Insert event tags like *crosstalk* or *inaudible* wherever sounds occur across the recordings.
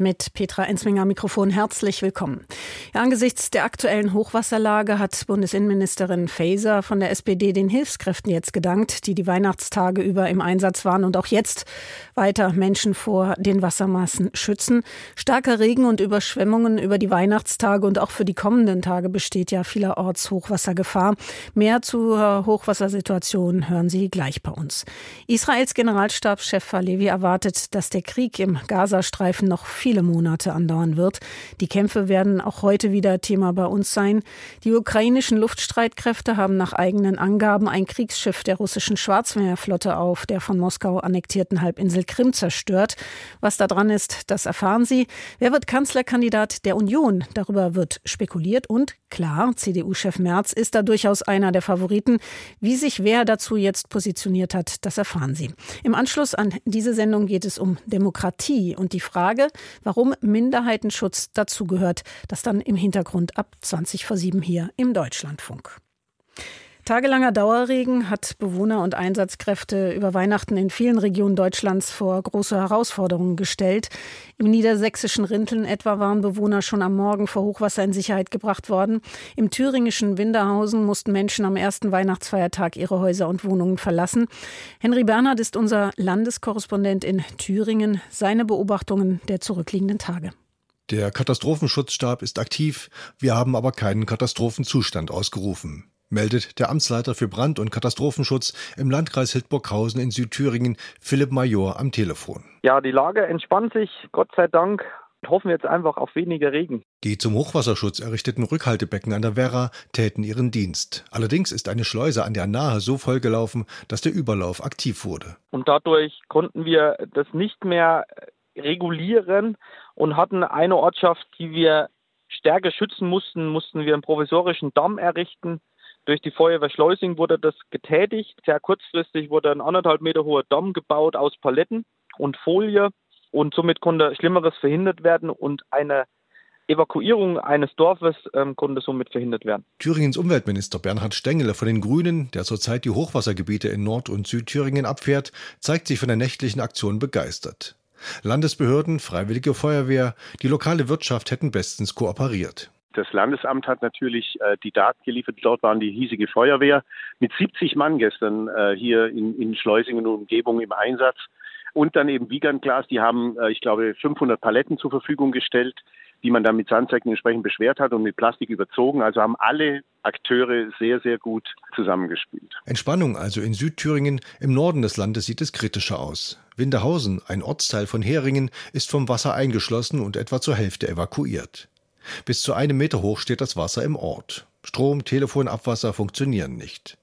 mit Petra Enzminger Mikrofon herzlich willkommen. Ja, angesichts der aktuellen Hochwasserlage hat Bundesinnenministerin Faeser von der SPD den Hilfskräften jetzt gedankt, die die Weihnachtstage über im Einsatz waren und auch jetzt weiter Menschen vor den Wassermassen schützen. Starker Regen und Überschwemmungen über die Weihnachtstage und auch für die kommenden Tage besteht ja vielerorts Hochwassergefahr. Mehr zur Hochwassersituation hören Sie gleich bei uns. Israels Generalstabschef Halevi erwartet, dass der Krieg im Gazastreifen noch viel viele Monate andauern wird. Die Kämpfe werden auch heute wieder Thema bei uns sein. Die ukrainischen Luftstreitkräfte haben nach eigenen Angaben ein Kriegsschiff der russischen Schwarzmeerflotte auf der von Moskau annektierten Halbinsel Krim zerstört. Was da dran ist, das erfahren Sie. Wer wird Kanzlerkandidat der Union? Darüber wird spekuliert und klar, CDU-Chef Merz ist da durchaus einer der Favoriten. Wie sich wer dazu jetzt positioniert hat, das erfahren Sie. Im Anschluss an diese Sendung geht es um Demokratie und die Frage, warum Minderheitenschutz dazugehört. Das dann im Hintergrund ab 20 vor 7 hier im Deutschlandfunk. Tagelanger Dauerregen hat Bewohner und Einsatzkräfte über Weihnachten in vielen Regionen Deutschlands vor große Herausforderungen gestellt. Im niedersächsischen Rinteln etwa waren Bewohner schon am Morgen vor Hochwasser in Sicherheit gebracht worden. Im thüringischen Winterhausen mussten Menschen am ersten Weihnachtsfeiertag ihre Häuser und Wohnungen verlassen. Henry Bernhard ist unser Landeskorrespondent in Thüringen. Seine Beobachtungen der zurückliegenden Tage. Der Katastrophenschutzstab ist aktiv, wir haben aber keinen Katastrophenzustand ausgerufen meldet der Amtsleiter für Brand- und Katastrophenschutz im Landkreis Hildburghausen in Südthüringen, Philipp Major, am Telefon. Ja, die Lage entspannt sich, Gott sei Dank. Hoffen wir jetzt einfach auf weniger Regen. Die zum Hochwasserschutz errichteten Rückhaltebecken an der Werra täten ihren Dienst. Allerdings ist eine Schleuse an der Nahe so vollgelaufen, dass der Überlauf aktiv wurde. Und dadurch konnten wir das nicht mehr regulieren und hatten eine Ortschaft, die wir stärker schützen mussten, mussten wir einen provisorischen Damm errichten durch die Feuerwehr Schleusing wurde das getätigt. Sehr kurzfristig wurde ein anderthalb Meter hoher Damm gebaut aus Paletten und Folie und somit konnte Schlimmeres verhindert werden und eine Evakuierung eines Dorfes ähm, konnte somit verhindert werden. Thüringens Umweltminister Bernhard Stengele von den Grünen, der zurzeit die Hochwassergebiete in Nord- und Südthüringen abfährt, zeigt sich von der nächtlichen Aktion begeistert. Landesbehörden, Freiwillige Feuerwehr, die lokale Wirtschaft hätten bestens kooperiert. Das Landesamt hat natürlich äh, die Daten geliefert. Dort waren die hiesige Feuerwehr mit 70 Mann gestern äh, hier in, in Schleusingen und Umgebung im Einsatz. Und dann eben Wiegandglas, die haben, äh, ich glaube, 500 Paletten zur Verfügung gestellt, die man dann mit Sandsäcken entsprechend beschwert hat und mit Plastik überzogen. Also haben alle Akteure sehr, sehr gut zusammengespielt. Entspannung also in Südthüringen. Im Norden des Landes sieht es kritischer aus. Winterhausen, ein Ortsteil von Heringen, ist vom Wasser eingeschlossen und etwa zur Hälfte evakuiert. Bis zu einem Meter hoch steht das Wasser im Ort. Strom, Telefon, Abwasser funktionieren nicht.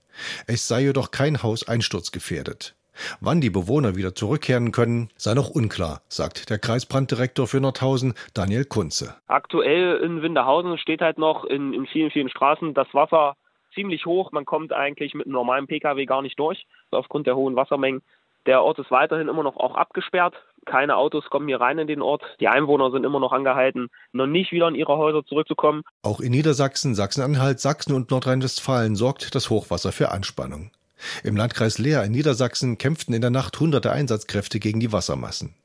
Es sei jedoch kein Haus einsturzgefährdet. Wann die Bewohner wieder zurückkehren können, sei noch unklar, sagt der Kreisbranddirektor für Nordhausen, Daniel Kunze. Aktuell in Winterhausen steht halt noch in, in vielen, vielen Straßen das Wasser ziemlich hoch. Man kommt eigentlich mit einem normalen Pkw gar nicht durch, aufgrund der hohen Wassermengen. Der Ort ist weiterhin immer noch auch abgesperrt. Keine Autos kommen hier rein in den Ort. Die Einwohner sind immer noch angehalten, noch nicht wieder in ihre Häuser zurückzukommen. Auch in Niedersachsen, Sachsen-Anhalt, Sachsen und Nordrhein-Westfalen sorgt das Hochwasser für Anspannung. Im Landkreis Leer in Niedersachsen kämpften in der Nacht hunderte Einsatzkräfte gegen die Wassermassen.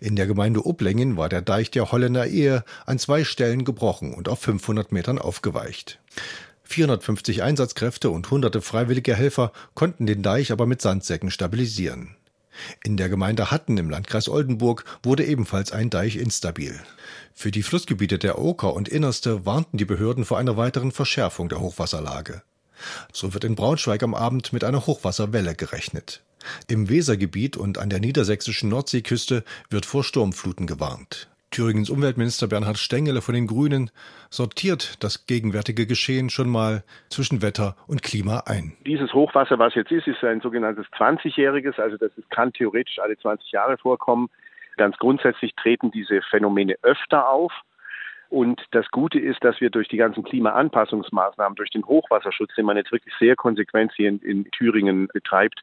In der Gemeinde Oblingen war der Deich der Holländer Ehe an zwei Stellen gebrochen und auf 500 Metern aufgeweicht. 450 Einsatzkräfte und hunderte freiwillige Helfer konnten den Deich aber mit Sandsäcken stabilisieren. In der Gemeinde Hatten im Landkreis Oldenburg wurde ebenfalls ein Deich instabil. Für die Flussgebiete der Oker und Innerste warnten die Behörden vor einer weiteren Verschärfung der Hochwasserlage. So wird in Braunschweig am Abend mit einer Hochwasserwelle gerechnet. Im Wesergebiet und an der niedersächsischen Nordseeküste wird vor Sturmfluten gewarnt. Thüringens Umweltminister Bernhard Stengele von den Grünen sortiert das gegenwärtige Geschehen schon mal zwischen Wetter und Klima ein. Dieses Hochwasser, was jetzt ist, ist ein sogenanntes 20-jähriges, also das kann theoretisch alle 20 Jahre vorkommen. Ganz grundsätzlich treten diese Phänomene öfter auf. Und das Gute ist, dass wir durch die ganzen Klimaanpassungsmaßnahmen, durch den Hochwasserschutz, den man jetzt wirklich sehr konsequent hier in, in, Thüringen betreibt,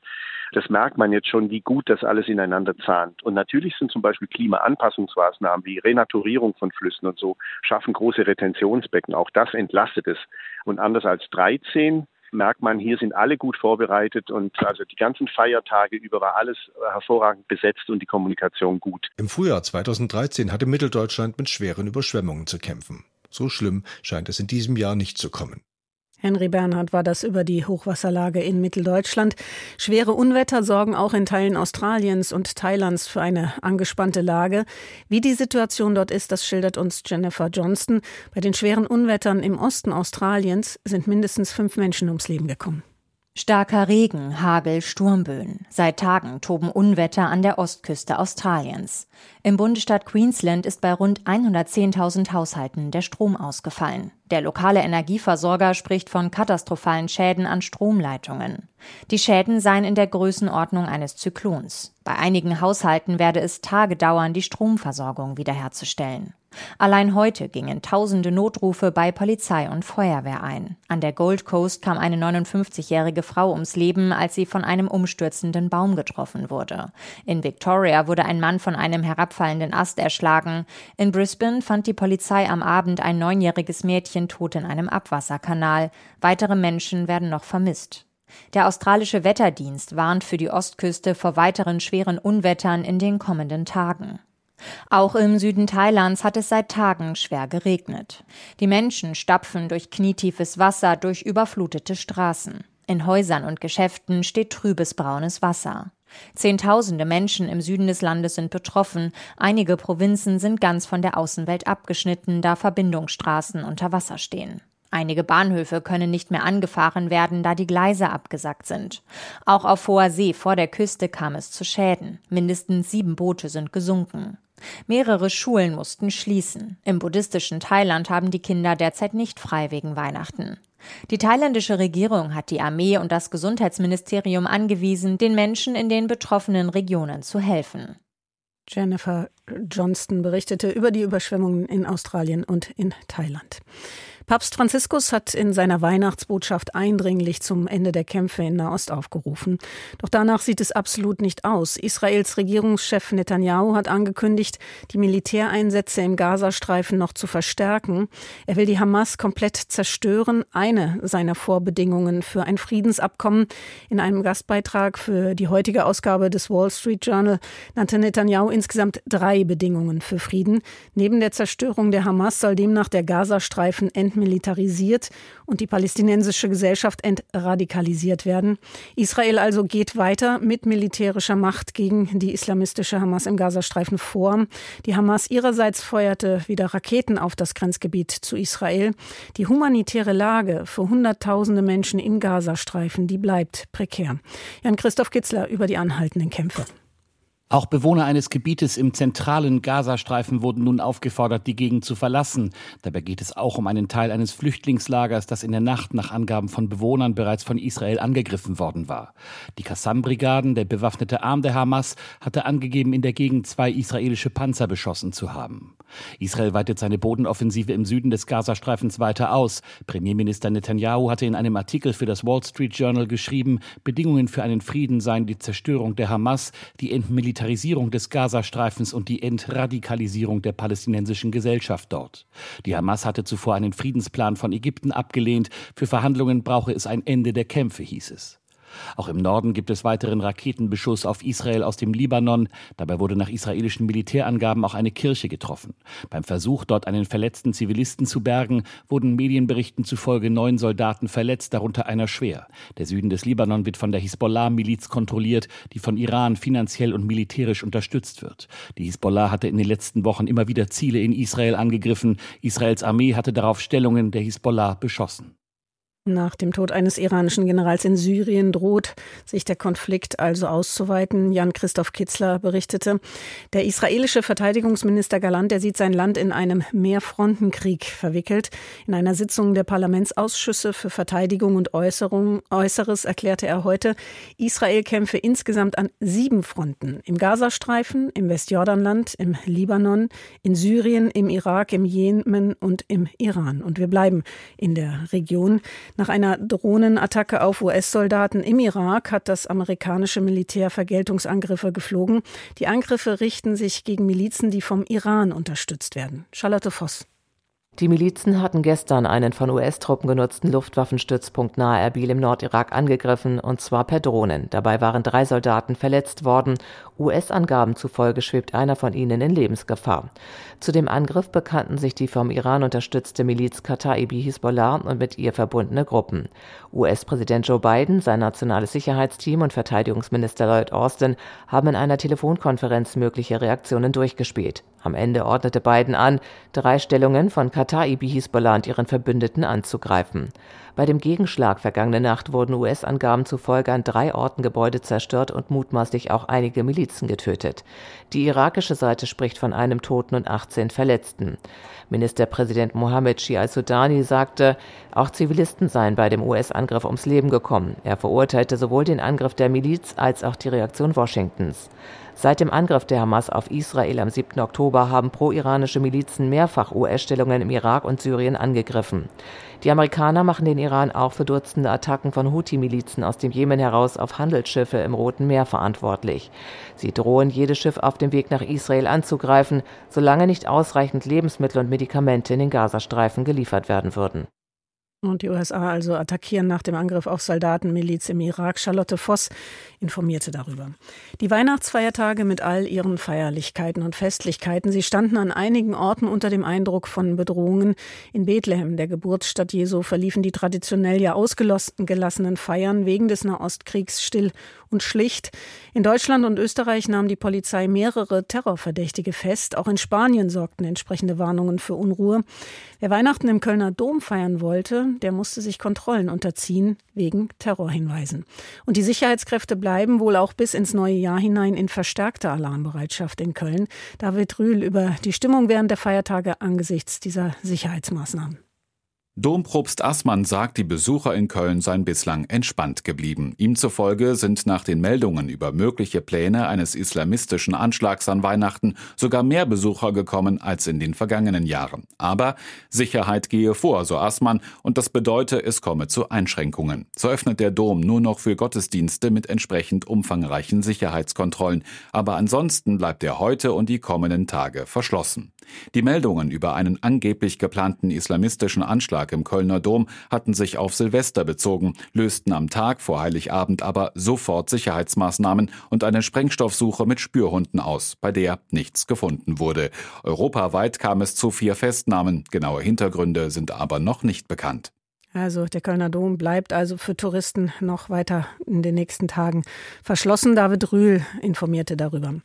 das merkt man jetzt schon, wie gut das alles ineinander zahnt. Und natürlich sind zum Beispiel Klimaanpassungsmaßnahmen wie Renaturierung von Flüssen und so, schaffen große Retentionsbecken. Auch das entlastet es. Und anders als 13 merkt man, hier sind alle gut vorbereitet und also die ganzen Feiertage über war alles hervorragend besetzt und die Kommunikation gut. Im Frühjahr 2013 hatte Mitteldeutschland mit schweren Überschwemmungen zu kämpfen. So schlimm scheint es in diesem Jahr nicht zu kommen. Henry Bernhard war das über die Hochwasserlage in Mitteldeutschland. Schwere Unwetter sorgen auch in Teilen Australiens und Thailands für eine angespannte Lage. Wie die Situation dort ist, das schildert uns Jennifer Johnston. Bei den schweren Unwettern im Osten Australiens sind mindestens fünf Menschen ums Leben gekommen. Starker Regen, Hagel, Sturmböen. Seit Tagen toben Unwetter an der Ostküste Australiens. Im Bundesstaat Queensland ist bei rund 110.000 Haushalten der Strom ausgefallen. Der lokale Energieversorger spricht von katastrophalen Schäden an Stromleitungen. Die Schäden seien in der Größenordnung eines Zyklons. Bei einigen Haushalten werde es Tage dauern, die Stromversorgung wiederherzustellen. Allein heute gingen tausende Notrufe bei Polizei und Feuerwehr ein. An der Gold Coast kam eine 59-jährige Frau ums Leben, als sie von einem umstürzenden Baum getroffen wurde. In Victoria wurde ein Mann von einem herabfallenden Ast erschlagen. In Brisbane fand die Polizei am Abend ein neunjähriges Mädchen tot in einem Abwasserkanal. Weitere Menschen werden noch vermisst. Der australische Wetterdienst warnt für die Ostküste vor weiteren schweren Unwettern in den kommenden Tagen. Auch im Süden Thailands hat es seit Tagen schwer geregnet. Die Menschen stapfen durch knietiefes Wasser durch überflutete Straßen. In Häusern und Geschäften steht trübes braunes Wasser. Zehntausende Menschen im Süden des Landes sind betroffen. Einige Provinzen sind ganz von der Außenwelt abgeschnitten, da Verbindungsstraßen unter Wasser stehen. Einige Bahnhöfe können nicht mehr angefahren werden, da die Gleise abgesackt sind. Auch auf hoher See vor der Küste kam es zu Schäden. Mindestens sieben Boote sind gesunken. Mehrere Schulen mussten schließen. Im buddhistischen Thailand haben die Kinder derzeit nicht frei wegen Weihnachten. Die thailändische Regierung hat die Armee und das Gesundheitsministerium angewiesen, den Menschen in den betroffenen Regionen zu helfen. Jennifer Johnston berichtete über die Überschwemmungen in Australien und in Thailand. Papst Franziskus hat in seiner Weihnachtsbotschaft eindringlich zum Ende der Kämpfe in Nahost aufgerufen. Doch danach sieht es absolut nicht aus. Israels Regierungschef Netanyahu hat angekündigt, die Militäreinsätze im Gazastreifen noch zu verstärken. Er will die Hamas komplett zerstören. Eine seiner Vorbedingungen für ein Friedensabkommen. In einem Gastbeitrag für die heutige Ausgabe des Wall Street Journal nannte Netanyahu insgesamt drei Bedingungen für Frieden. Neben der Zerstörung der Hamas soll demnach der Gazastreifen entmilitarisiert und die palästinensische Gesellschaft entradikalisiert werden. Israel also geht weiter mit militärischer Macht gegen die islamistische Hamas im Gazastreifen vor. Die Hamas ihrerseits feuerte wieder Raketen auf das Grenzgebiet zu Israel. Die humanitäre Lage für Hunderttausende Menschen im Gazastreifen, die bleibt prekär. Jan-Christoph Kitzler über die anhaltenden Kämpfe. Auch Bewohner eines Gebietes im zentralen Gazastreifen wurden nun aufgefordert, die Gegend zu verlassen. Dabei geht es auch um einen Teil eines Flüchtlingslagers, das in der Nacht nach Angaben von Bewohnern bereits von Israel angegriffen worden war. Die Qassam-Brigaden, der bewaffnete Arm der Hamas, hatte angegeben, in der Gegend zwei israelische Panzer beschossen zu haben. Israel weitet seine Bodenoffensive im Süden des Gazastreifens weiter aus. Premierminister Netanyahu hatte in einem Artikel für das Wall Street Journal geschrieben, Bedingungen für einen Frieden seien die Zerstörung der Hamas, die Entmilitarisierung Militarisierung des Gazastreifens und die Entradikalisierung der palästinensischen Gesellschaft dort. Die Hamas hatte zuvor einen Friedensplan von Ägypten abgelehnt. Für Verhandlungen brauche es ein Ende der Kämpfe, hieß es. Auch im Norden gibt es weiteren Raketenbeschuss auf Israel aus dem Libanon. Dabei wurde nach israelischen Militärangaben auch eine Kirche getroffen. Beim Versuch, dort einen verletzten Zivilisten zu bergen, wurden Medienberichten zufolge neun Soldaten verletzt, darunter einer schwer. Der Süden des Libanon wird von der Hisbollah-Miliz kontrolliert, die von Iran finanziell und militärisch unterstützt wird. Die Hisbollah hatte in den letzten Wochen immer wieder Ziele in Israel angegriffen. Israels Armee hatte darauf Stellungen der Hisbollah beschossen. Nach dem Tod eines iranischen Generals in Syrien droht sich der Konflikt also auszuweiten. Jan-Christoph Kitzler berichtete. Der israelische Verteidigungsminister Galant, der sieht sein Land in einem Mehrfrontenkrieg verwickelt. In einer Sitzung der Parlamentsausschüsse für Verteidigung und Äußerung, Äußeres erklärte er heute, Israel kämpfe insgesamt an sieben Fronten. Im Gazastreifen, im Westjordanland, im Libanon, in Syrien, im Irak, im Jemen und im Iran. Und wir bleiben in der Region. Nach einer Drohnenattacke auf US-Soldaten im Irak hat das amerikanische Militär Vergeltungsangriffe geflogen. Die Angriffe richten sich gegen Milizen, die vom Iran unterstützt werden. Charlotte Voss. Die Milizen hatten gestern einen von US-Truppen genutzten Luftwaffenstützpunkt nahe Erbil im Nordirak angegriffen, und zwar per Drohnen. Dabei waren drei Soldaten verletzt worden. US-Angaben zufolge schwebt einer von ihnen in Lebensgefahr. Zu dem Angriff bekannten sich die vom Iran unterstützte Miliz Kataibi Hisbollah und mit ihr verbundene Gruppen. US-Präsident Joe Biden, sein nationales Sicherheitsteam und Verteidigungsminister Lloyd Austin haben in einer Telefonkonferenz mögliche Reaktionen durchgespielt. Am Ende ordnete Biden an, drei Stellungen von Kataibi Hisbollah und ihren Verbündeten anzugreifen. Bei dem Gegenschlag vergangene Nacht wurden US-Angaben zufolge an drei Orten Gebäude zerstört und mutmaßlich auch einige Milizen getötet. Die irakische Seite spricht von einem Toten und 18 Verletzten. Ministerpräsident Mohammed Shia al-Sudani sagte, auch Zivilisten seien bei dem US-Angriff ums Leben gekommen. Er verurteilte sowohl den Angriff der Miliz als auch die Reaktion Washingtons. Seit dem Angriff der Hamas auf Israel am 7. Oktober haben pro-iranische Milizen mehrfach US-Stellungen im Irak und Syrien angegriffen. Die Amerikaner machen den Iran auch für Dutzende Attacken von Houthi-Milizen aus dem Jemen heraus auf Handelsschiffe im Roten Meer verantwortlich. Sie drohen, jedes Schiff auf dem Weg nach Israel anzugreifen, solange nicht ausreichend Lebensmittel und Medikamente in den Gazastreifen geliefert werden würden. Und die USA also attackieren nach dem Angriff auf Soldatenmiliz im Irak. Charlotte Voss informierte darüber. Die Weihnachtsfeiertage mit all ihren Feierlichkeiten und Festlichkeiten, sie standen an einigen Orten unter dem Eindruck von Bedrohungen. In Bethlehem, der Geburtsstadt Jesu, verliefen die traditionell ja ausgelassenen Feiern wegen des Nahostkriegs still und schlicht. In Deutschland und Österreich nahm die Polizei mehrere Terrorverdächtige fest. Auch in Spanien sorgten entsprechende Warnungen für Unruhe. Wer Weihnachten im Kölner Dom feiern wollte, der musste sich Kontrollen unterziehen wegen Terrorhinweisen. Und die Sicherheitskräfte bleiben wohl auch bis ins neue Jahr hinein in verstärkter Alarmbereitschaft in Köln. David Rühl über die Stimmung während der Feiertage angesichts dieser Sicherheitsmaßnahmen. Dompropst Assmann sagt, die Besucher in Köln seien bislang entspannt geblieben. Ihm zufolge sind nach den Meldungen über mögliche Pläne eines islamistischen Anschlags an Weihnachten sogar mehr Besucher gekommen als in den vergangenen Jahren. Aber Sicherheit gehe vor, so Assmann, und das bedeute, es komme zu Einschränkungen. So öffnet der Dom nur noch für Gottesdienste mit entsprechend umfangreichen Sicherheitskontrollen. Aber ansonsten bleibt er heute und die kommenden Tage verschlossen. Die Meldungen über einen angeblich geplanten islamistischen Anschlag im Kölner Dom hatten sich auf Silvester bezogen, lösten am Tag vor Heiligabend aber sofort Sicherheitsmaßnahmen und eine Sprengstoffsuche mit Spürhunden aus, bei der nichts gefunden wurde. Europaweit kam es zu vier Festnahmen, genaue Hintergründe sind aber noch nicht bekannt. Also der Kölner Dom bleibt also für Touristen noch weiter in den nächsten Tagen verschlossen. David Rühl informierte darüber.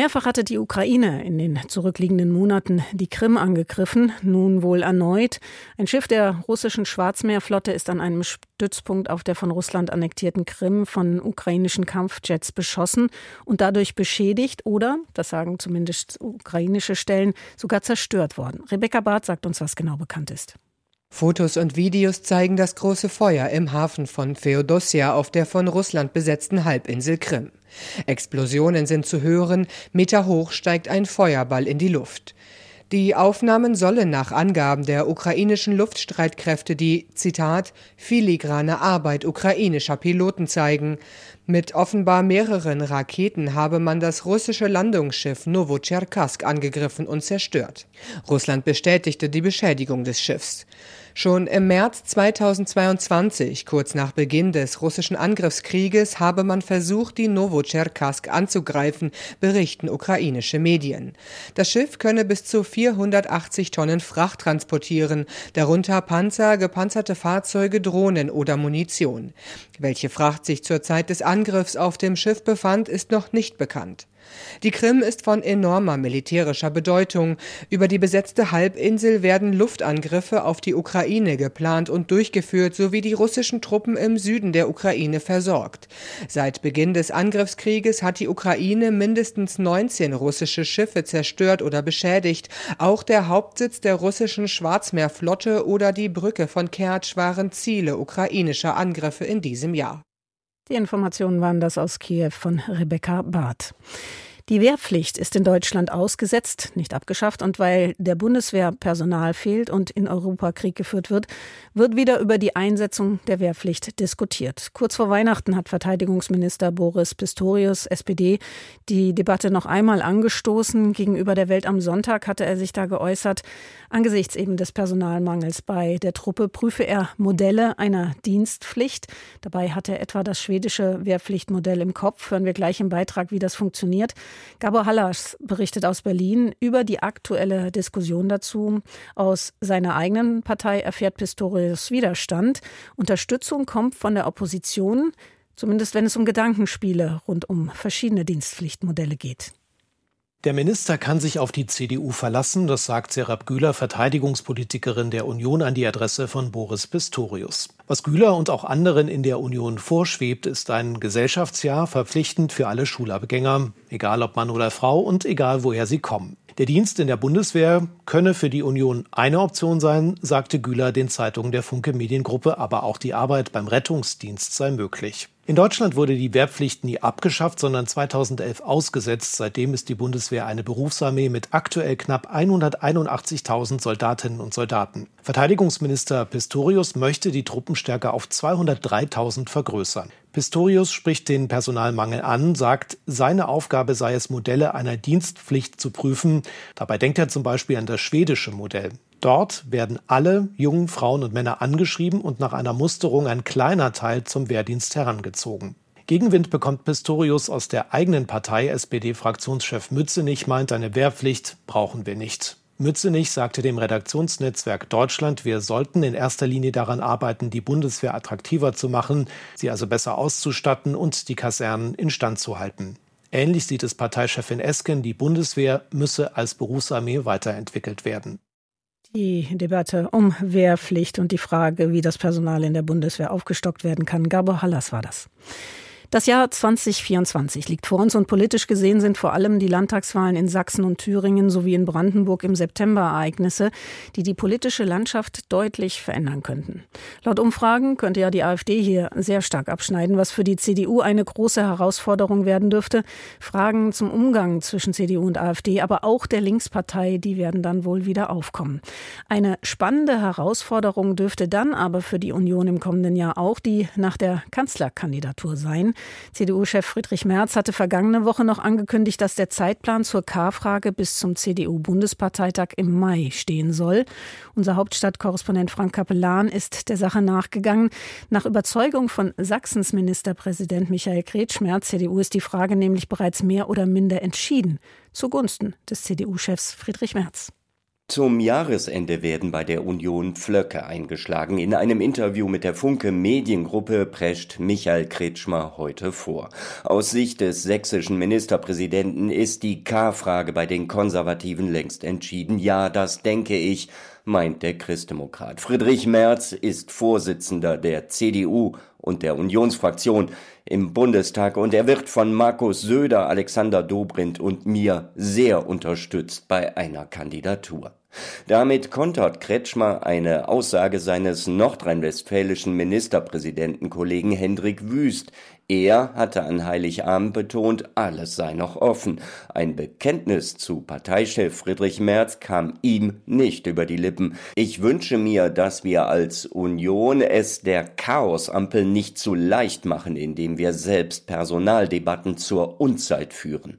Mehrfach hatte die Ukraine in den zurückliegenden Monaten die Krim angegriffen, nun wohl erneut. Ein Schiff der russischen Schwarzmeerflotte ist an einem Stützpunkt auf der von Russland annektierten Krim von ukrainischen Kampfjets beschossen und dadurch beschädigt oder, das sagen zumindest ukrainische Stellen, sogar zerstört worden. Rebecca Barth sagt uns, was genau bekannt ist. Fotos und Videos zeigen das große Feuer im Hafen von Feodosia auf der von Russland besetzten Halbinsel Krim. Explosionen sind zu hören, Meter hoch steigt ein Feuerball in die Luft. Die Aufnahmen sollen nach Angaben der ukrainischen Luftstreitkräfte die, Zitat, filigrane Arbeit ukrainischer Piloten zeigen. Mit offenbar mehreren Raketen habe man das russische Landungsschiff Novocherkassk angegriffen und zerstört. Russland bestätigte die Beschädigung des Schiffs. Schon im März 2022, kurz nach Beginn des russischen Angriffskrieges, habe man versucht, die Novocherkassk anzugreifen, berichten ukrainische Medien. Das Schiff könne bis zu 480 Tonnen Fracht transportieren, darunter Panzer, gepanzerte Fahrzeuge, Drohnen oder Munition. Welche Fracht sich zur Zeit des Angriffs auf dem Schiff befand, ist noch nicht bekannt. Die Krim ist von enormer militärischer Bedeutung. Über die besetzte Halbinsel werden Luftangriffe auf die Ukraine geplant und durchgeführt, sowie die russischen Truppen im Süden der Ukraine versorgt. Seit Beginn des Angriffskrieges hat die Ukraine mindestens 19 russische Schiffe zerstört oder beschädigt. Auch der Hauptsitz der russischen Schwarzmeerflotte oder die Brücke von Kertsch waren Ziele ukrainischer Angriffe in diesem Jahr. Die Informationen waren das aus Kiew von Rebecca Barth. Die Wehrpflicht ist in Deutschland ausgesetzt, nicht abgeschafft. Und weil der Bundeswehr Personal fehlt und in Europa Krieg geführt wird, wird wieder über die Einsetzung der Wehrpflicht diskutiert. Kurz vor Weihnachten hat Verteidigungsminister Boris Pistorius, SPD, die Debatte noch einmal angestoßen. Gegenüber der Welt am Sonntag hatte er sich da geäußert. Angesichts eben des Personalmangels bei der Truppe prüfe er Modelle einer Dienstpflicht. Dabei hat er etwa das schwedische Wehrpflichtmodell im Kopf. Hören wir gleich im Beitrag, wie das funktioniert. Gabor Hallas berichtet aus Berlin über die aktuelle Diskussion dazu. Aus seiner eigenen Partei erfährt Pistorius Widerstand. Unterstützung kommt von der Opposition, zumindest wenn es um Gedankenspiele rund um verschiedene Dienstpflichtmodelle geht. Der Minister kann sich auf die CDU verlassen, das sagt Serap Güler, Verteidigungspolitikerin der Union, an die Adresse von Boris Pistorius. Was Güler und auch anderen in der Union vorschwebt, ist ein Gesellschaftsjahr verpflichtend für alle Schulabgänger, egal ob Mann oder Frau und egal woher sie kommen. Der Dienst in der Bundeswehr könne für die Union eine Option sein, sagte Güler den Zeitungen der Funke Mediengruppe, aber auch die Arbeit beim Rettungsdienst sei möglich. In Deutschland wurde die Wehrpflicht nie abgeschafft, sondern 2011 ausgesetzt. Seitdem ist die Bundeswehr eine Berufsarmee mit aktuell knapp 181.000 Soldatinnen und Soldaten. Verteidigungsminister Pistorius möchte die Truppenstärke auf 203.000 vergrößern. Pistorius spricht den Personalmangel an, sagt, seine Aufgabe sei es, Modelle einer Dienstpflicht zu prüfen. Dabei denkt er zum Beispiel an das schwedische Modell. Dort werden alle jungen Frauen und Männer angeschrieben und nach einer Musterung ein kleiner Teil zum Wehrdienst herangezogen. Gegenwind bekommt Pistorius aus der eigenen Partei. SPD-Fraktionschef Mützenich meint, eine Wehrpflicht brauchen wir nicht. Mützenich sagte dem Redaktionsnetzwerk Deutschland, wir sollten in erster Linie daran arbeiten, die Bundeswehr attraktiver zu machen, sie also besser auszustatten und die Kasernen instand zu halten. Ähnlich sieht es Parteichefin Esken, die Bundeswehr müsse als Berufsarmee weiterentwickelt werden. Die Debatte um Wehrpflicht und die Frage, wie das Personal in der Bundeswehr aufgestockt werden kann. Gabor Hallas war das. Das Jahr 2024 liegt vor uns und politisch gesehen sind vor allem die Landtagswahlen in Sachsen und Thüringen sowie in Brandenburg im September Ereignisse, die die politische Landschaft deutlich verändern könnten. Laut Umfragen könnte ja die AfD hier sehr stark abschneiden, was für die CDU eine große Herausforderung werden dürfte. Fragen zum Umgang zwischen CDU und AfD, aber auch der Linkspartei, die werden dann wohl wieder aufkommen. Eine spannende Herausforderung dürfte dann aber für die Union im kommenden Jahr auch die nach der Kanzlerkandidatur sein. CDU-Chef Friedrich Merz hatte vergangene Woche noch angekündigt, dass der Zeitplan zur K-Frage bis zum CDU-Bundesparteitag im Mai stehen soll. Unser Hauptstadtkorrespondent Frank Kapellan ist der Sache nachgegangen. Nach Überzeugung von Sachsens Ministerpräsident Michael Kretschmerz, CDU, ist die Frage nämlich bereits mehr oder minder entschieden zugunsten des CDU-Chefs Friedrich Merz. Zum Jahresende werden bei der Union Pflöcke eingeschlagen. In einem Interview mit der Funke Mediengruppe prescht Michael Kretschmer heute vor. Aus Sicht des sächsischen Ministerpräsidenten ist die K-Frage bei den Konservativen längst entschieden. Ja, das denke ich, meint der Christdemokrat. Friedrich Merz ist Vorsitzender der CDU und der Unionsfraktion im Bundestag und er wird von Markus Söder, Alexander Dobrindt und mir sehr unterstützt bei einer Kandidatur. Damit kontert Kretschmer eine Aussage seines nordrhein-westfälischen Ministerpräsidentenkollegen Hendrik Wüst. Er hatte an Heiligabend betont, alles sei noch offen. Ein Bekenntnis zu Parteichef Friedrich Merz kam ihm nicht über die Lippen. Ich wünsche mir, dass wir als Union es der Chaosampel nicht zu leicht machen, indem wir selbst Personaldebatten zur Unzeit führen.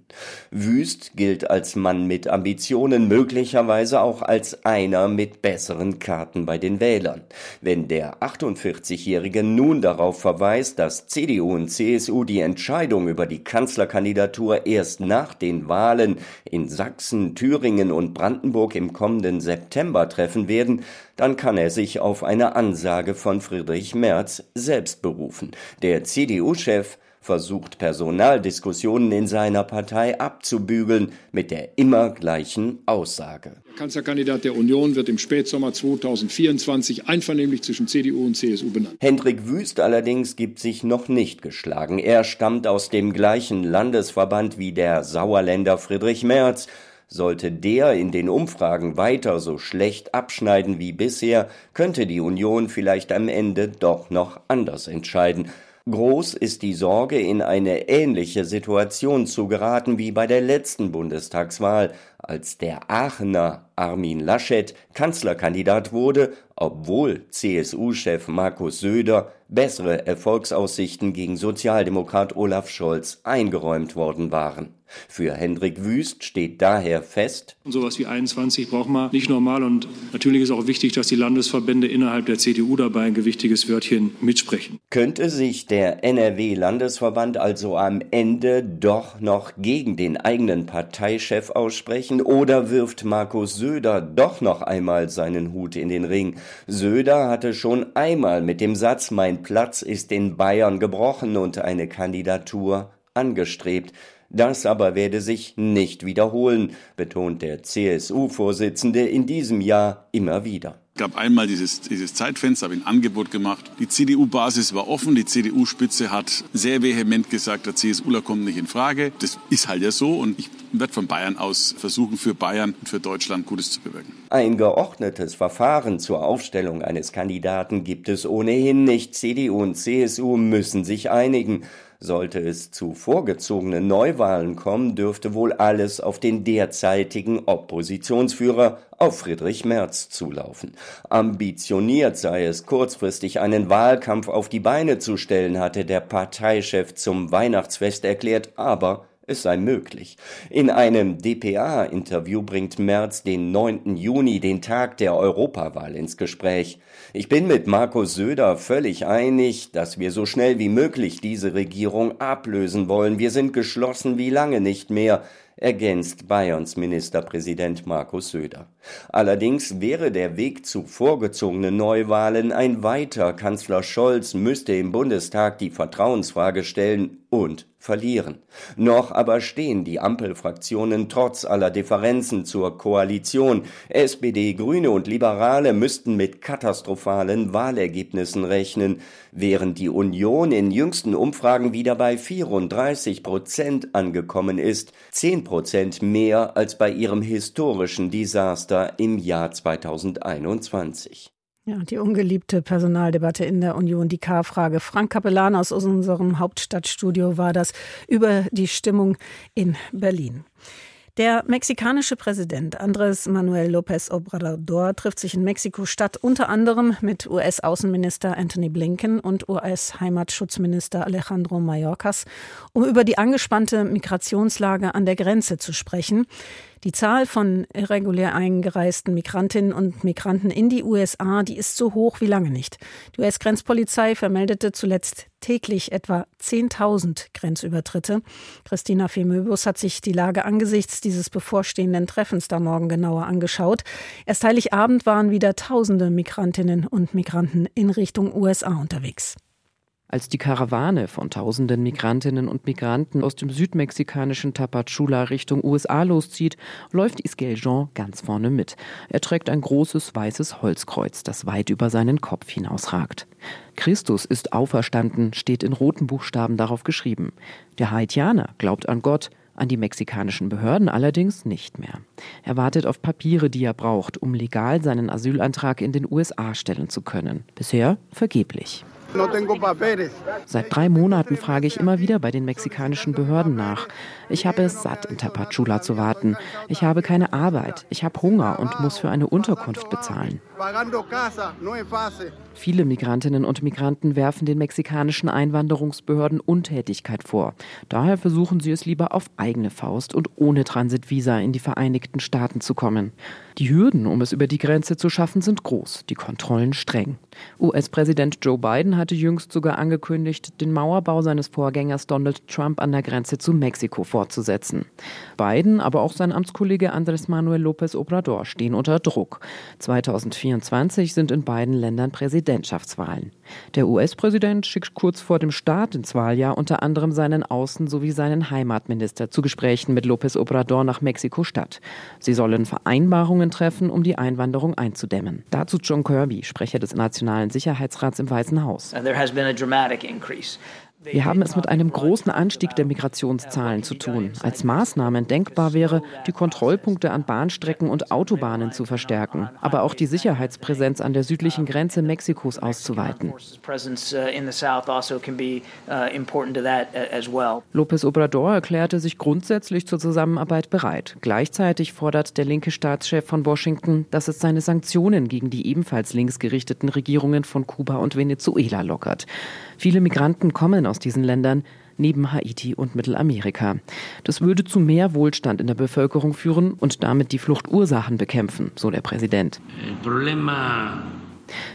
Wüst gilt als Mann mit Ambitionen, möglicherweise auch als einer mit besseren Karten bei den Wählern. Wenn der 48-Jährige nun darauf verweist, dass CDU und CSU die Entscheidung über die Kanzlerkandidatur erst nach den Wahlen in Sachsen, Thüringen und Brandenburg im kommenden September treffen werden, dann kann er sich auf eine Ansage von Friedrich Merz selbst berufen. Der CDU-Chef versucht Personaldiskussionen in seiner Partei abzubügeln mit der immer gleichen Aussage. Der Kanzlerkandidat der Union wird im Spätsommer 2024 einvernehmlich zwischen CDU und CSU benannt. Hendrik Wüst allerdings gibt sich noch nicht geschlagen. Er stammt aus dem gleichen Landesverband wie der Sauerländer Friedrich Merz. Sollte der in den Umfragen weiter so schlecht abschneiden wie bisher, könnte die Union vielleicht am Ende doch noch anders entscheiden. Groß ist die Sorge, in eine ähnliche Situation zu geraten wie bei der letzten Bundestagswahl, als der Aachener Armin Laschet Kanzlerkandidat wurde, obwohl CSU-Chef Markus Söder bessere Erfolgsaussichten gegen Sozialdemokrat Olaf Scholz eingeräumt worden waren. Für Hendrik Wüst steht daher fest, sowas wie 21 braucht man nicht normal und natürlich ist auch wichtig, dass die Landesverbände innerhalb der CDU dabei ein gewichtiges Wörtchen mitsprechen. Könnte sich der NRW-Landesverband also am Ende doch noch gegen den eigenen Parteichef aussprechen oder wirft Markus Söder doch noch einmal seinen Hut in den Ring? Söder hatte schon einmal mit dem Satz Mein Platz ist in Bayern gebrochen und eine Kandidatur angestrebt. Das aber werde sich nicht wiederholen, betont der CSU-Vorsitzende in diesem Jahr immer wieder. Gab einmal dieses, dieses Zeitfenster, habe ein Angebot gemacht. Die CDU-Basis war offen, die CDU-Spitze hat sehr vehement gesagt, der CSUler kommt nicht in Frage. Das ist halt ja so und ich werde von Bayern aus versuchen, für Bayern und für Deutschland Gutes zu bewirken. Ein geordnetes Verfahren zur Aufstellung eines Kandidaten gibt es ohnehin nicht. CDU und CSU müssen sich einigen. Sollte es zu vorgezogenen Neuwahlen kommen, dürfte wohl alles auf den derzeitigen Oppositionsführer, auf Friedrich Merz, zulaufen. Ambitioniert sei es, kurzfristig einen Wahlkampf auf die Beine zu stellen, hatte der Parteichef zum Weihnachtsfest erklärt, aber es sei möglich. In einem dpa-Interview bringt Merz den 9. Juni, den Tag der Europawahl, ins Gespräch. Ich bin mit Markus Söder völlig einig, dass wir so schnell wie möglich diese Regierung ablösen wollen. Wir sind geschlossen wie lange nicht mehr ergänzt Bayerns Ministerpräsident Markus Söder. Allerdings wäre der Weg zu vorgezogenen Neuwahlen ein weiter. Kanzler Scholz müsste im Bundestag die Vertrauensfrage stellen und verlieren. Noch aber stehen die Ampelfraktionen trotz aller Differenzen zur Koalition. SPD, Grüne und Liberale müssten mit katastrophalen Wahlergebnissen rechnen, während die Union in jüngsten Umfragen wieder bei 34 Prozent angekommen ist, 10 Prozent mehr als bei ihrem historischen Desaster im Jahr 2021. Ja, die ungeliebte Personaldebatte in der Union, die K-Frage. Frank Kapellan aus unserem Hauptstadtstudio war das über die Stimmung in Berlin. Der mexikanische Präsident Andrés Manuel López Obrador trifft sich in Mexiko-Stadt unter anderem mit US-Außenminister Anthony Blinken und US-Heimatschutzminister Alejandro Mayorkas, um über die angespannte Migrationslage an der Grenze zu sprechen. Die Zahl von irregulär eingereisten Migrantinnen und Migranten in die USA, die ist so hoch wie lange nicht. Die US-Grenzpolizei vermeldete zuletzt täglich etwa 10.000 Grenzübertritte. Christina Femöbus hat sich die Lage angesichts dieses bevorstehenden Treffens da morgen genauer angeschaut. Erst Heiligabend waren wieder tausende Migrantinnen und Migranten in Richtung USA unterwegs. Als die Karawane von tausenden Migrantinnen und Migranten aus dem südmexikanischen Tapachula Richtung USA loszieht, läuft Iskel Jean ganz vorne mit. Er trägt ein großes weißes Holzkreuz, das weit über seinen Kopf hinausragt. Christus ist auferstanden, steht in roten Buchstaben darauf geschrieben. Der Haitianer glaubt an Gott, an die mexikanischen Behörden allerdings nicht mehr. Er wartet auf Papiere, die er braucht, um legal seinen Asylantrag in den USA stellen zu können. Bisher vergeblich. Seit drei Monaten frage ich immer wieder bei den mexikanischen Behörden nach. Ich habe es satt, in Tapachula zu warten. Ich habe keine Arbeit. Ich habe Hunger und muss für eine Unterkunft bezahlen. Viele Migrantinnen und Migranten werfen den mexikanischen Einwanderungsbehörden Untätigkeit vor. Daher versuchen sie es lieber auf eigene Faust und ohne Transitvisa in die Vereinigten Staaten zu kommen. Die Hürden, um es über die Grenze zu schaffen, sind groß, die Kontrollen streng. US-Präsident Joe Biden hatte jüngst sogar angekündigt, den Mauerbau seines Vorgängers Donald Trump an der Grenze zu Mexiko fortzusetzen. Biden, aber auch sein Amtskollege Andrés Manuel López Obrador stehen unter Druck. 2024 sind in beiden Ländern Präsidentschaftswahlen. Der US-Präsident schickt kurz vor dem Start ins Wahljahr unter anderem seinen Außen- sowie seinen Heimatminister zu Gesprächen mit López Obrador nach Mexiko-Stadt. Sie sollen Vereinbarungen treffen, um die Einwanderung einzudämmen. Dazu John Kirby, Sprecher des Nationalen Sicherheitsrats im Weißen Haus. Uh, there has been a dramatic increase Wir haben es mit einem großen Anstieg der Migrationszahlen zu tun. Als Maßnahme denkbar wäre, die Kontrollpunkte an Bahnstrecken und Autobahnen zu verstärken, aber auch die Sicherheitspräsenz an der südlichen Grenze Mexikos auszuweiten. López Obrador erklärte sich grundsätzlich zur Zusammenarbeit bereit. Gleichzeitig fordert der linke Staatschef von Washington, dass es seine Sanktionen gegen die ebenfalls linksgerichteten Regierungen von Kuba und Venezuela lockert. Viele Migranten kommen aus diesen Ländern, neben Haiti und Mittelamerika. Das würde zu mehr Wohlstand in der Bevölkerung führen und damit die Fluchtursachen bekämpfen, so der Präsident.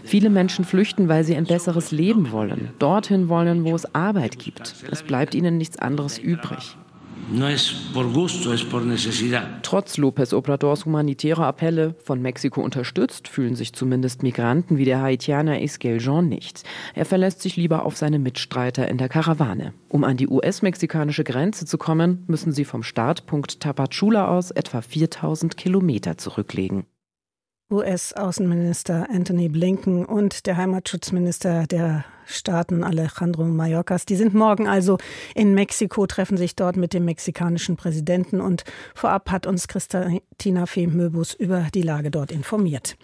Viele Menschen flüchten, weil sie ein besseres Leben wollen, dorthin wollen, wo es Arbeit gibt. Es bleibt ihnen nichts anderes übrig. Trotz López Obradors humanitärer Appelle, von Mexiko unterstützt, fühlen sich zumindest Migranten wie der Haitianer Esquel Jean nicht. Er verlässt sich lieber auf seine Mitstreiter in der Karawane. Um an die US-mexikanische Grenze zu kommen, müssen sie vom Startpunkt Tapachula aus etwa 4000 Kilometer zurücklegen. US-Außenminister Anthony Blinken und der Heimatschutzminister der Staaten Alejandro Mayorkas, die sind morgen also in Mexiko, treffen sich dort mit dem mexikanischen Präsidenten und vorab hat uns Christina Fee Möbus über die Lage dort informiert.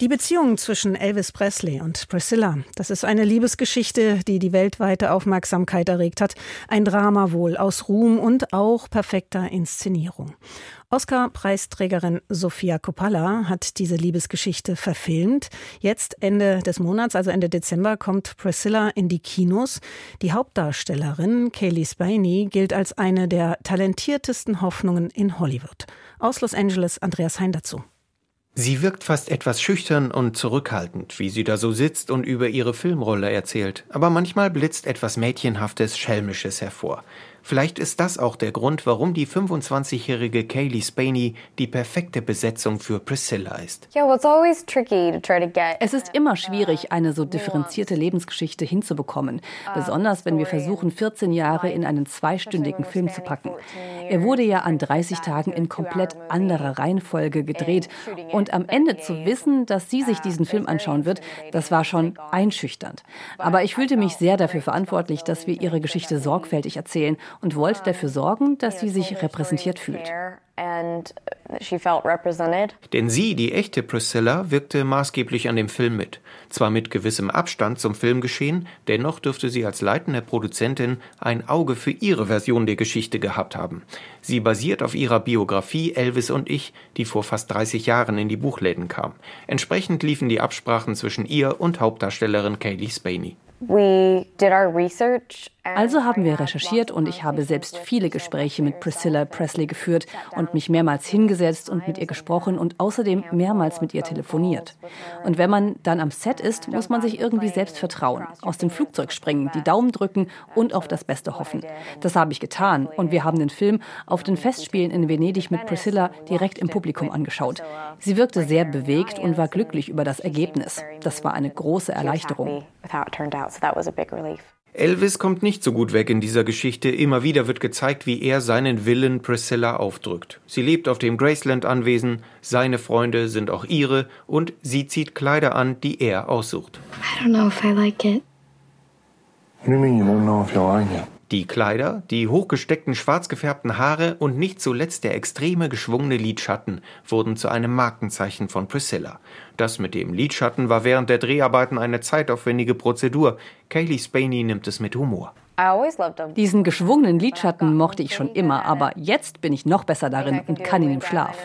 Die Beziehung zwischen Elvis Presley und Priscilla, das ist eine Liebesgeschichte, die die weltweite Aufmerksamkeit erregt hat. Ein Drama wohl aus Ruhm und auch perfekter Inszenierung. Oscar-Preisträgerin Sofia Coppola hat diese Liebesgeschichte verfilmt. Jetzt Ende des Monats, also Ende Dezember, kommt Priscilla in die Kinos. Die Hauptdarstellerin Kaylee Spiney gilt als eine der talentiertesten Hoffnungen in Hollywood. Aus Los Angeles Andreas Hein dazu. Sie wirkt fast etwas schüchtern und zurückhaltend, wie sie da so sitzt und über ihre Filmrolle erzählt, aber manchmal blitzt etwas Mädchenhaftes, Schelmisches hervor. Vielleicht ist das auch der Grund, warum die 25-jährige Kaylee Spaney die perfekte Besetzung für Priscilla ist. Es ist immer schwierig, eine so differenzierte Lebensgeschichte hinzubekommen, besonders wenn wir versuchen, 14 Jahre in einen zweistündigen Film zu packen. Er wurde ja an 30 Tagen in komplett anderer Reihenfolge gedreht und am Ende zu wissen, dass sie sich diesen Film anschauen wird, das war schon einschüchternd. Aber ich fühlte mich sehr dafür verantwortlich, dass wir ihre Geschichte sorgfältig erzählen und wollte dafür sorgen, dass sie sich repräsentiert fühlt. Denn sie, die echte Priscilla, wirkte maßgeblich an dem Film mit. Zwar mit gewissem Abstand zum Filmgeschehen, dennoch dürfte sie als leitende Produzentin ein Auge für ihre Version der Geschichte gehabt haben. Sie basiert auf ihrer Biografie Elvis und ich, die vor fast 30 Jahren in die Buchläden kam. Entsprechend liefen die Absprachen zwischen ihr und Hauptdarstellerin Kaylee Spaney. Also haben wir recherchiert und ich habe selbst viele Gespräche mit Priscilla Presley geführt und mich mehrmals hingesetzt und mit ihr gesprochen und außerdem mehrmals mit ihr telefoniert. Und wenn man dann am Set ist, muss man sich irgendwie selbst vertrauen, aus dem Flugzeug springen, die Daumen drücken und auf das Beste hoffen. Das habe ich getan und wir haben den Film auf den Festspielen in Venedig mit Priscilla direkt im Publikum angeschaut. Sie wirkte sehr bewegt und war glücklich über das Ergebnis. Das war eine große Erleichterung. Elvis kommt nicht so gut weg in dieser Geschichte. Immer wieder wird gezeigt, wie er seinen Willen Priscilla aufdrückt. Sie lebt auf dem Graceland-Anwesen, seine Freunde sind auch ihre und sie zieht Kleider an, die er aussucht. I don't know if I like it. What do you mean you don't know if you like it? Die Kleider, die hochgesteckten schwarz gefärbten Haare und nicht zuletzt der extreme geschwungene Lidschatten wurden zu einem Markenzeichen von Priscilla. Das mit dem Lidschatten war während der Dreharbeiten eine zeitaufwendige Prozedur. Kaylee Spaney nimmt es mit Humor. Diesen geschwungenen Lidschatten mochte ich schon immer, aber jetzt bin ich noch besser darin und kann ihn im Schlaf.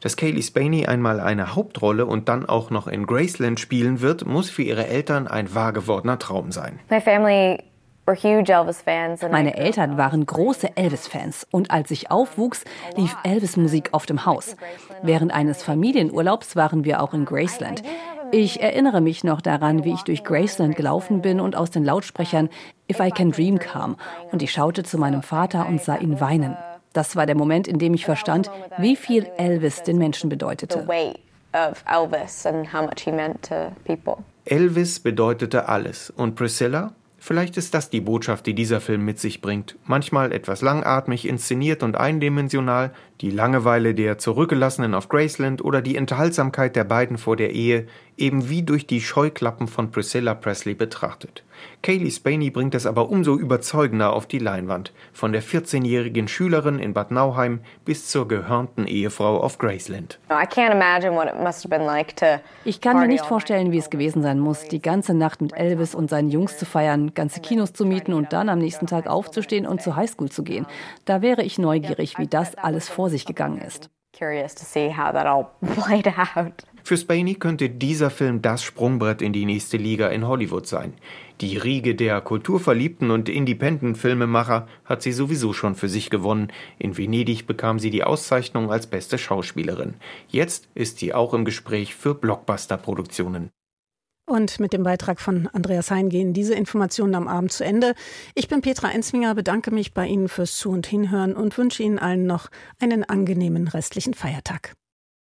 Dass Kaylee Spaney einmal eine Hauptrolle und dann auch noch in Graceland spielen wird, muss für ihre Eltern ein wahr gewordener Traum sein. My family meine Eltern waren große Elvis-Fans und als ich aufwuchs, lief Elvis-Musik auf dem Haus. Während eines Familienurlaubs waren wir auch in Graceland. Ich erinnere mich noch daran, wie ich durch Graceland gelaufen bin und aus den Lautsprechern If I Can Dream kam und ich schaute zu meinem Vater und sah ihn weinen. Das war der Moment, in dem ich verstand, wie viel Elvis den Menschen bedeutete. Elvis bedeutete alles und Priscilla? Vielleicht ist das die Botschaft, die dieser Film mit sich bringt. Manchmal etwas langatmig inszeniert und eindimensional, die Langeweile der Zurückgelassenen auf Graceland oder die Enthaltsamkeit der beiden vor der Ehe, eben wie durch die Scheuklappen von Priscilla Presley betrachtet. Kaylee Spaney bringt es aber umso überzeugender auf die Leinwand. Von der 14-jährigen Schülerin in Bad Nauheim bis zur gehörnten Ehefrau auf Graceland. Ich kann mir nicht vorstellen, wie es gewesen sein muss, die ganze Nacht mit Elvis und seinen Jungs zu feiern, ganze Kinos zu mieten und dann am nächsten Tag aufzustehen und zur Highschool zu gehen. Da wäre ich neugierig, wie das alles vor sich gegangen ist. *laughs* Für Spaney könnte dieser Film das Sprungbrett in die nächste Liga in Hollywood sein. Die Riege der kulturverliebten und Independent-Filmemacher hat sie sowieso schon für sich gewonnen. In Venedig bekam sie die Auszeichnung als beste Schauspielerin. Jetzt ist sie auch im Gespräch für Blockbuster-Produktionen. Und mit dem Beitrag von Andreas Hein gehen diese Informationen am Abend zu Ende. Ich bin Petra Enzminger, bedanke mich bei Ihnen fürs Zu- und Hinhören und wünsche Ihnen allen noch einen angenehmen restlichen Feiertag.